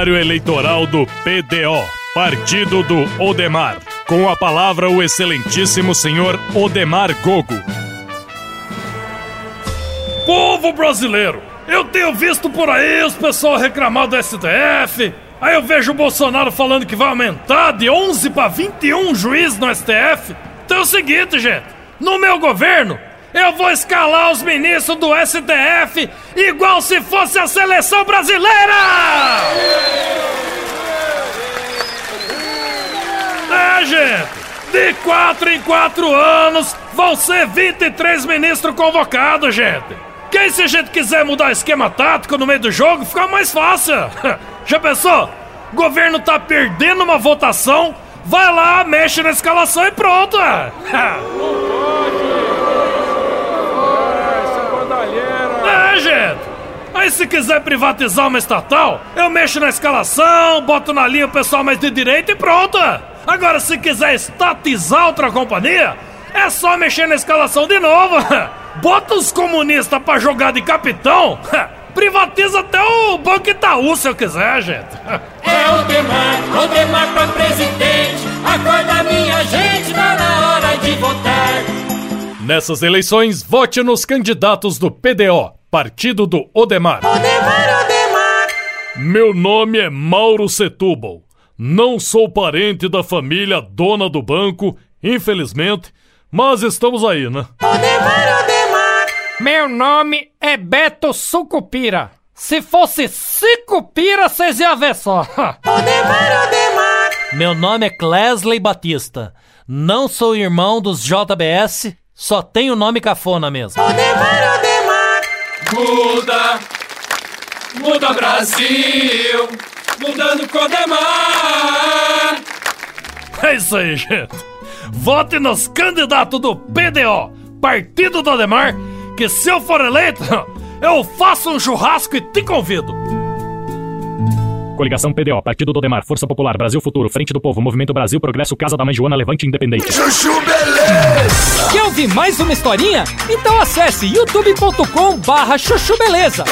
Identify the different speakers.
Speaker 1: Horário eleitoral do PDO, Partido do Odemar. Com a palavra o excelentíssimo senhor Odemar Gogo.
Speaker 2: Povo brasileiro, eu tenho visto por aí os pessoal reclamar do STF. Aí eu vejo o Bolsonaro falando que vai aumentar de 11 para 21 juízes no STF. Então é o seguinte, gente. No meu governo, eu vou escalar os ministros do STF igual se fosse a seleção brasileira! É, gente! De quatro em quatro anos vão ser 23 ministros convocados, gente! Quem se a gente quiser mudar esquema tático no meio do jogo, fica mais fácil! Já pensou? O governo tá perdendo uma votação, vai lá, mexe na escalação e pronto! Se quiser privatizar uma estatal, eu mexo na escalação, boto na linha o pessoal mais de direita e pronto! Agora se quiser estatizar outra companhia, é só mexer na escalação de novo! Bota os comunistas pra jogar de capitão! Privatiza até o Banco Itaú se eu quiser, gente!
Speaker 3: É o Demar, o Demar pra presidente. Acorda minha gente, tá na hora de votar.
Speaker 1: Nessas eleições, vote nos candidatos do PDO, Partido do Odemar.
Speaker 4: Odemar, Odemar.
Speaker 1: Meu nome é Mauro Setúbal. Não sou parente da família dona do banco, infelizmente, mas estamos aí, né?
Speaker 4: Odemar, Odemar.
Speaker 5: Meu nome é Beto Sucupira. Se fosse Cicupira, vocês iam ver só.
Speaker 4: Odemar, Odemar.
Speaker 6: Meu nome é Clesley Batista. Não sou irmão dos JBS, só tenho nome cafona mesmo.
Speaker 4: Odemar, Odemar.
Speaker 3: Muda, muda Brasil. Mudando com o Demar.
Speaker 2: É isso aí, gente! Vote nos candidatos do PDO, Partido do Ademar, que se eu for eleito, eu faço um churrasco e te convido!
Speaker 1: Coligação PDO, Partido do Odemar, Força Popular, Brasil Futuro, Frente do Povo, Movimento Brasil, Progresso, Casa da Mãe Joana, Levante Independente.
Speaker 7: Chuchu Beleza!
Speaker 5: Quer ouvir mais uma historinha? Então acesse youtube.com barra chuchu beleza.